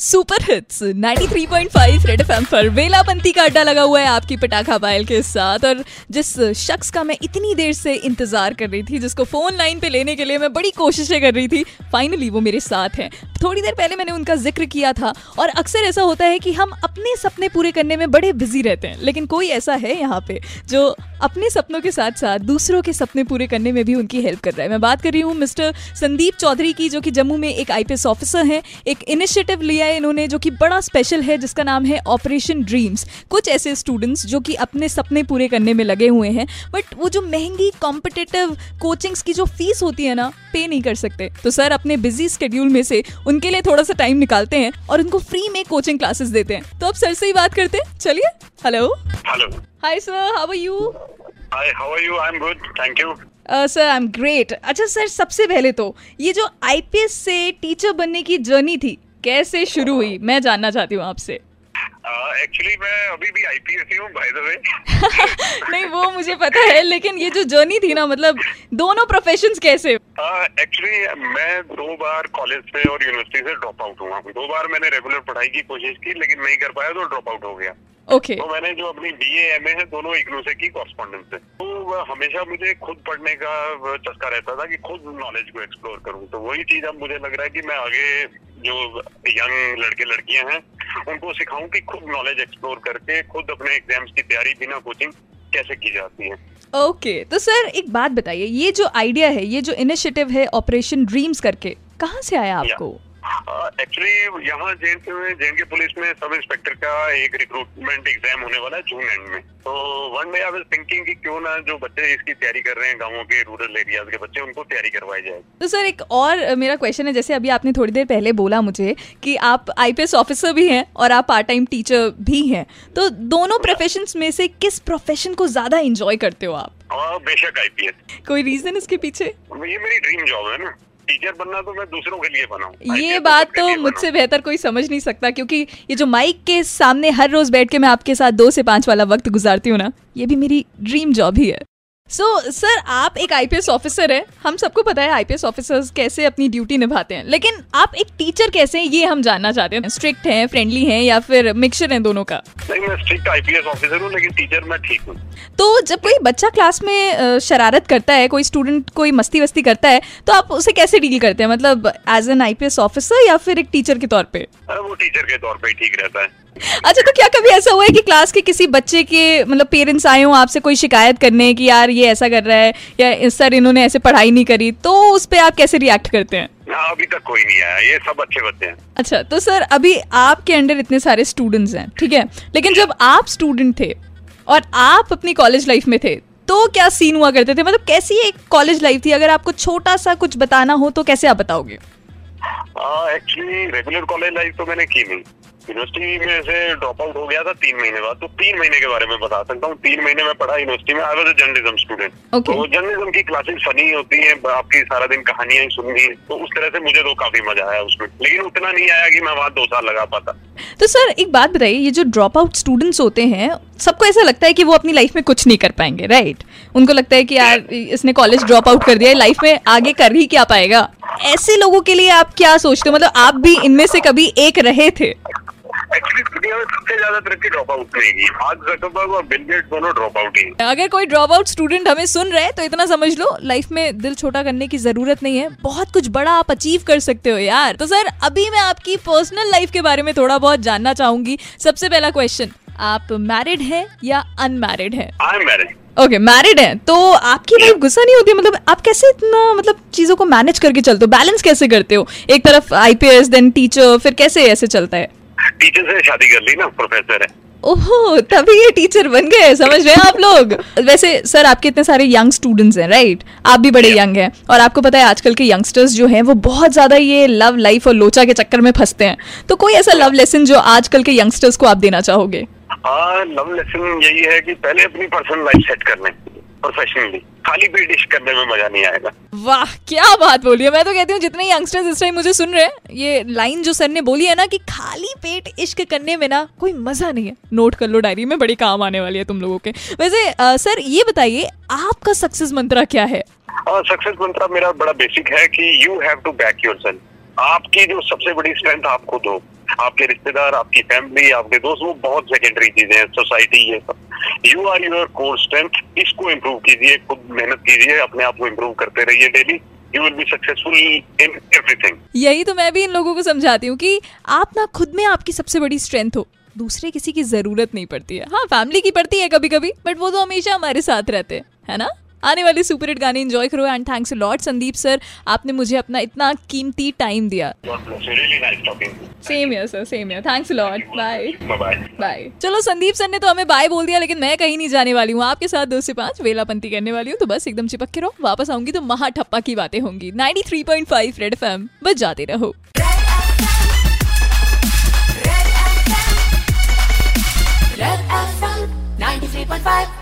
Super hits 93.5 red FM पर वेलापंती का अड्डा लगा हुआ है आपकी पटाखा पायल के साथ। और जिस शख्स का मैं इतनी देर से इंतज़ार कर रही थी, जिसको फ़ोन लाइन पे लेने के लिए मैं बड़ी कोशिशें कर रही थी फाइनली वो मेरे साथ हैं। थोड़ी देर पहले मैंने उनका ज़िक्र किया था और अक्सर ऐसा होता है कि हम अपने सपने पूरे करने में बड़े बिज़ी रहते हैं, लेकिन कोई ऐसा है यहाँ पे जो अपने सपनों के साथ साथ दूसरों के सपने पूरे करने में भी उनकी हेल्प कर रहा है। मैं बात कर रही हूँ मिस्टर संदीप चौधरी की, जो कि जम्मू में एक आईपीएस ऑफिसर हैं, एक इनिशिएटिव लिया है इन्होंने जो कि बड़ा स्पेशल है जिसका नाम है ऑपरेशन ड्रीम्स कुछ ऐसे स्टूडेंट्स जो कि अपने सपने पूरे करने में लगे हुए हैं बट वो जो महँगी कॉम्पिटिटिव कोचिंग्स की जो फ़ीस होती है ना पे नहीं कर सकते। तो सर अपने बिज़ी स्केड्यूल में से उनके लिए थोड़ा सा टाइम निकालते हैं और उनको फ्री में कोचिंग क्लासेस देते हैं। तो अब सर से ही बात करते हैं। चलिए। Hello hello hi sir how are you hi how are you I am good thank you sir I am great अच्छा सर सबसे पहले तो ये जो आईपीएस से टीचर बनने की जर्नी थी कैसे शुरू हुई? मैं जानना चाहती हूँ आपसे। एक्चुअली uh, मैं अभी भी आईपीएस ही बाय द वे नहीं वो मुझे पता है लेकिन ये जो जर्नी थी ना मतलब दोनों प्रोफेशंस कैसे? एक्चुअली uh, मैं दो बार कॉलेज से और यूनिवर्सिटी से ड्रॉप आउट हुआ। दो बार मैंने रेगुलर पढ़ाई की कोशिश की लेकिन नहीं कर पाया तो ड्रॉप आउट हो गया। Okay okay. तो मैंने जो अपनी बी एम ए है दोनों इग्नू से की कॉरस्पॉन्डेंस से। तो हमेशा मुझे खुद पढ़ने का चस्का रहता था कि खुद नॉलेज को एक्सप्लोर करूँ। तो वही चीज़ अब मुझे लग रहा है कि मैं आगे जो यंग लड़के लड़कियाँ हैं उनको सिखाऊं कि खुद नॉलेज एक्सप्लोर करके खुद अपने एग्ज़ाम्स की तैयारी बिना कोचिंग कैसे की जाती है? ओके okay, तो सर एक बात बताइए ये जो आइडिया है ये जो इनिशिएटिव है ऑपरेशन ड्रीम्स करके कहाँ से आया आपको? एक्चुअली यहाँ जे जे के पुलिस में सब इंस्पेक्टर का एक रिक्रूटमेंट एग्ज़ाम होने वाला है जून एंड में। तो one day I was thinking कि क्यों ना जो बच्चे इसकी तैयारी कर रहे हैं गाँवों के रूरल एरियाज़ के बच्चे उनको तैयारी करवाई जाए। तो सर एक और मेरा क्वेश्चन है जैसे अभी आपने थोड़ी देर पहले बोला मुझे कि आप आईपीएस ऑफिसर भी हैं और आप पार्ट टाइम टीचर भी हैं। तो दोनों प्रोफेशन में से किस प्रोफेशन को ज़्यादा इंजॉय करते हो आप? बेशक आईपीएस कोई रीजन इसके पीछे? ये मेरी ड्रीम जॉब है ना। टीचर बनना तो मैं दूसरों के लिए बनाऊँ। ये बात तो मुझसे बेहतर कोई समझ नहीं सकता क्योंकि ये जो माइक के सामने हर रोज बैठ के मैं आपके साथ दो से पाँच वाला वक्त गुजारती हूँ ना ये भी मेरी ड्रीम जॉब ही है। सो so, सर आप एक आईपीएस ऑफिसर है। हम सबको पता है आईपीएस ऑफिसर्स कैसे अपनी ड्यूटी निभाते हैं। लेकिन आप एक टीचर कैसे हैं ये हम जानना चाहते हैं। स्ट्रिक्ट हैं फ्रेंडली हैं या फिर मिक्सचर हैं दोनों का? नहीं मैं स्ट्रिक्ट आईपीएस ऑफिसर हूँ लेकिन टीचर मैं ठीक हूँ। तो जब कोई बच्चा क्लास में शरारत करता है कोई स्टूडेंट कोई मस्ती वस्ती करता है तो आप उसे कैसे डील करते हैं? मतलब एज एन आईपीएस ऑफिसर या फिर एक टीचर के तौर पे? वो टीचर के तौर पे ठीक रहता है। अच्छा तो क्या कभी ऐसा हुआ है कि क्लास के किसी बच्चे के मतलब पेरेंट्स आए हो आपसे कोई शिकायत करने कि यार ये ऐसा कर रहा है या सर इन्होंने ऐसे पढ़ाई नहीं करी तो उस पर आप कैसे रिएक्ट करते हैं? हाँ, अभी तक कोई नहीं आया ये सब अच्छे बच्चे हैं। अच्छा तो सर अभी आपके अंडर इतने सारे स्टूडेंट्स हैं ठीक है? लेकिन जब आप स्टूडेंट थे और आप अपनी कॉलेज लाइफ में थे तो क्या सीन हुआ करते थे? मतलब कैसी एक कॉलेज लाइफ थी? अगर आपको छोटा सा कुछ बताना हो तो कैसे आप बताओगे? एक्चुअली रेगुलर कॉलेज लाइफ तो मैंने की नहीं। यूनिवर्सिटी में से ड्रॉप आउट हो गया था तीन महीने बाद। तो तीन महीने के बारे में बता सकता हूँ। तीन महीने में पढ़ा यूनिवर्सिटी में। आई वॉज़ जर्नलिज्म स्टूडेंट तो जर्नलिज्म की क्लासेस फनी होती हैं आपकी सारा दिन कहानियाँ सुननी तो उस तरह से मुझे तो काफ़ी मज़ा आया उसमें। लेकिन उतना नहीं आया कि मैं वहाँ दो साल लगा पाता। तो सर एक बात बताइए ये जो ड्रॉप आउट स्टूडेंट्स होते हैं सबको ऐसा लगता है कि वो अपनी लाइफ में कुछ नहीं कर पाएँगे राइट उनको लगता है कि यार इसने कॉलेज ड्रॉप आउट कर दिया लाइफ में आगे कर ही क्या पाएगा? ऐसे लोगों के लिए आप क्या सोचते हो? मतलब आप भी इनमें से कभी एक रहे थे? एक्चुअली दुनिया में सबसे ज़्यादा तरक्की ड्रॉप आउट मार्क जकरबर्ग और बिल गेट्स दोनों ड्रॉप आउट ही अगर कोई ड्रॉप आउट स्टूडेंट हमें सुन रहे हैं तो इतना समझ लो लाइफ में दिल छोटा करने की ज़रूरत नहीं है। बहुत कुछ बड़ा आप अचीव कर सकते हो यार। तो सर अभी मैं आपकी पर्सनल लाइफ के बारे में थोड़ा बहुत जानना चाहूँगी। सबसे पहला क्वेश्चन आप मैरिड हैं या अनमैरिड हैं? I am married okay married है। तो आपकी लाइफ गुस्सा नहीं होती? मतलब आप कैसे इतना मतलब चीज़ों को मैनेज करके चलते हो? बैलेंस कैसे करते हो? एक तरफ़ आईपीएस देन टीचर फिर कैसे ऐसे चलता है? टीचर से शादी कर ली ना प्रोफेसर है। ओहो तभी ये टीचर बन गए समझ रहे हैं आप लोग? वैसे सर आपके इतने सारे यंग स्टूडेंट्स हैं राइट आप भी बड़े यंग हैं। और आपको पता है आजकल के यंगस्टर्स जो हैं वो बहुत ज़्यादा ये लव लाइफ और लोचा के चक्कर में फंसते हैं। तो कोई ऐसा लव लेसन जो आजकल के यंगस्टर्स को आप देना चाहोगे? हाँ लव लेसन यही है कि पहले अपनी पर्सनल लाइफ सेट कर लें प्रोफेशनली खाली पेट इश्क करने में मज़ा नहीं आएगा। वाह क्या बात बोली है। मैं तो कहती हूँ जितने यंगस्टर्स इस टाइम मुझे सुन रहे हैं ये लाइन जो सर ने बोली है ना कि खाली पेट इश्क करने में ना कोई मज़ा नहीं है। नोट कर लो डायरी में बड़ी काम आने वाली है तुम लोगों के। वैसे आ, सर ये बताइए आपका सक्सेस मंत्रा क्या है? सक्सेस मंत्रा मेरा बड़ा बेसिक है कि you have to back your आपकी जो सबसे बड़ी स्ट्रेंथ आप खुद हो आपके रिश्तेदार, आपकी फैमिली आपके दोस्त, वो बहुत सेकेंडरी चीज़ें हैं सोसाइटी ये सब। You are your core strength इसको इम्प्रूव कीजिए, खुद मेहनत कीजिए, अपने आप को इम्प्रूव करते रहिए daily you will be successful in everything यही तो मैं भी इन लोगों को समझाती हूँ कि आप ना खुद में आपकी सबसे बड़ी स्ट्रेंथ हो, दूसरे किसी की ज़रूरत नहीं पड़ती है। हाँ फैमिली की पड़ती है कभी कभी बट वो तो हमेशा हमारे साथ रहते हैं, है ना? आने वाले सुपर हिट गाने एंजॉय करो and thanks lot Sandeep sir आपने मुझे अपना इतना कीमती टाइम दिया। Same here sir same here thanks lot bye bye चलो संदीप सर ने तो हमें बाय बोल दिया लेकिन मैं कहीं नहीं जाने वाली हूँ। आपके साथ दो से पाँच वेलापंती करने वाली हूँ तो बस एकदम चिपक के रहो। वापस आऊँगी तो महा ठप्पा की बातें होंगी। 93.5 रेड एफएम बस जाते रहो। Red FM 93.5